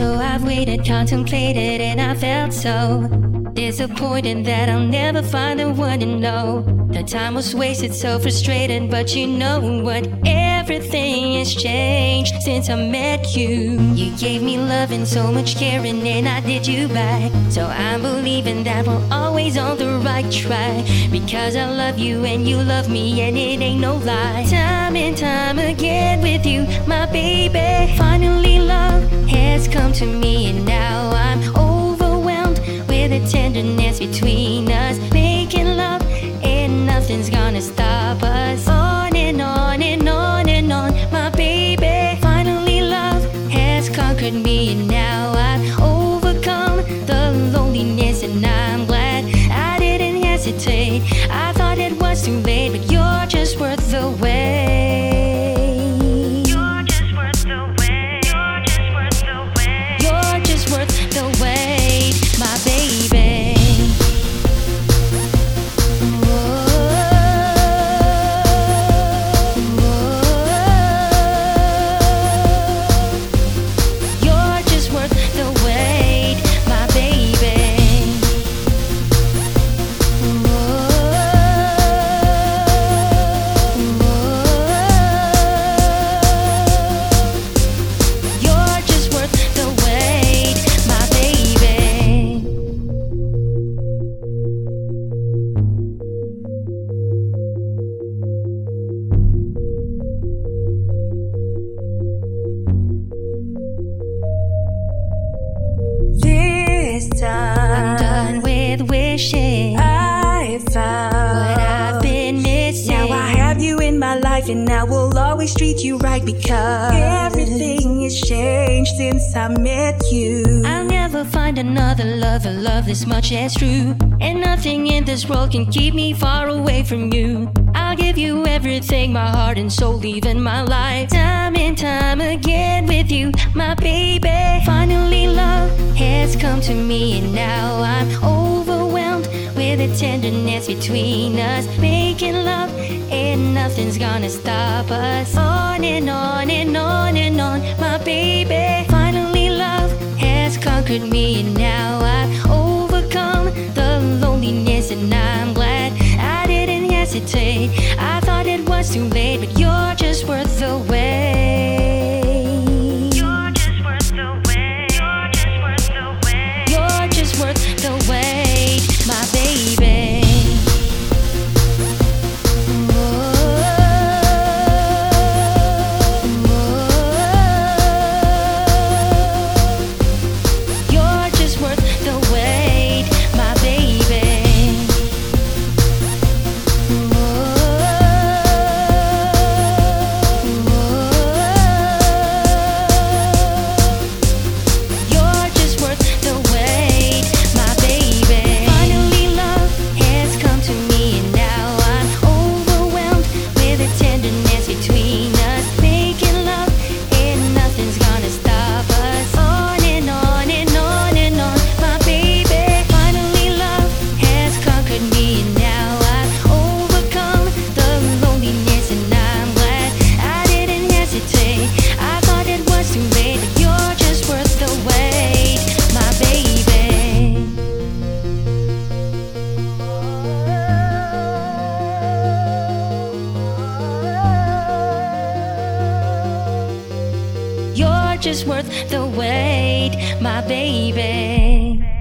I've waited, contemplated, and I felt so disappointed that I'll never find the one to know. The time was wasted, so frustrated, but you know what? Everything has changed since I met you. You gave me love and so much caring, and I did you back. So I'm believing that we're always on the right track. Because I love you and you love me, and it ain't no lie. Time and time again with you, my baby. Come to me, and now I'm overwhelmed with the tenderness between us. Making love, and nothing's gonna stop us. On and on and on and on, my baby. Finally, love has conquered me, and now I've overcome the loneliness, and I'm glad I didn't hesitate. I thought it was too late, wishing I found what I've been missing. Now I have you in my life and I will always treat you right because everything has changed since I met you. I'll never find another love, a love this much as true. And nothing in this world can keep me far away from you. I'll give you everything, my heart and soul, even my life. Time and time again with you, my baby. Finally, love has come to me, and now I'm with the tenderness between us. Making love, and nothing's gonna stop us. On and on and on and on, my baby. Finally, love has conquered me, and now I've overcome the loneliness, and I'm glad I didn't hesitate. I thought it was too late, but you're just worth the wait. is worth the wait, my baby.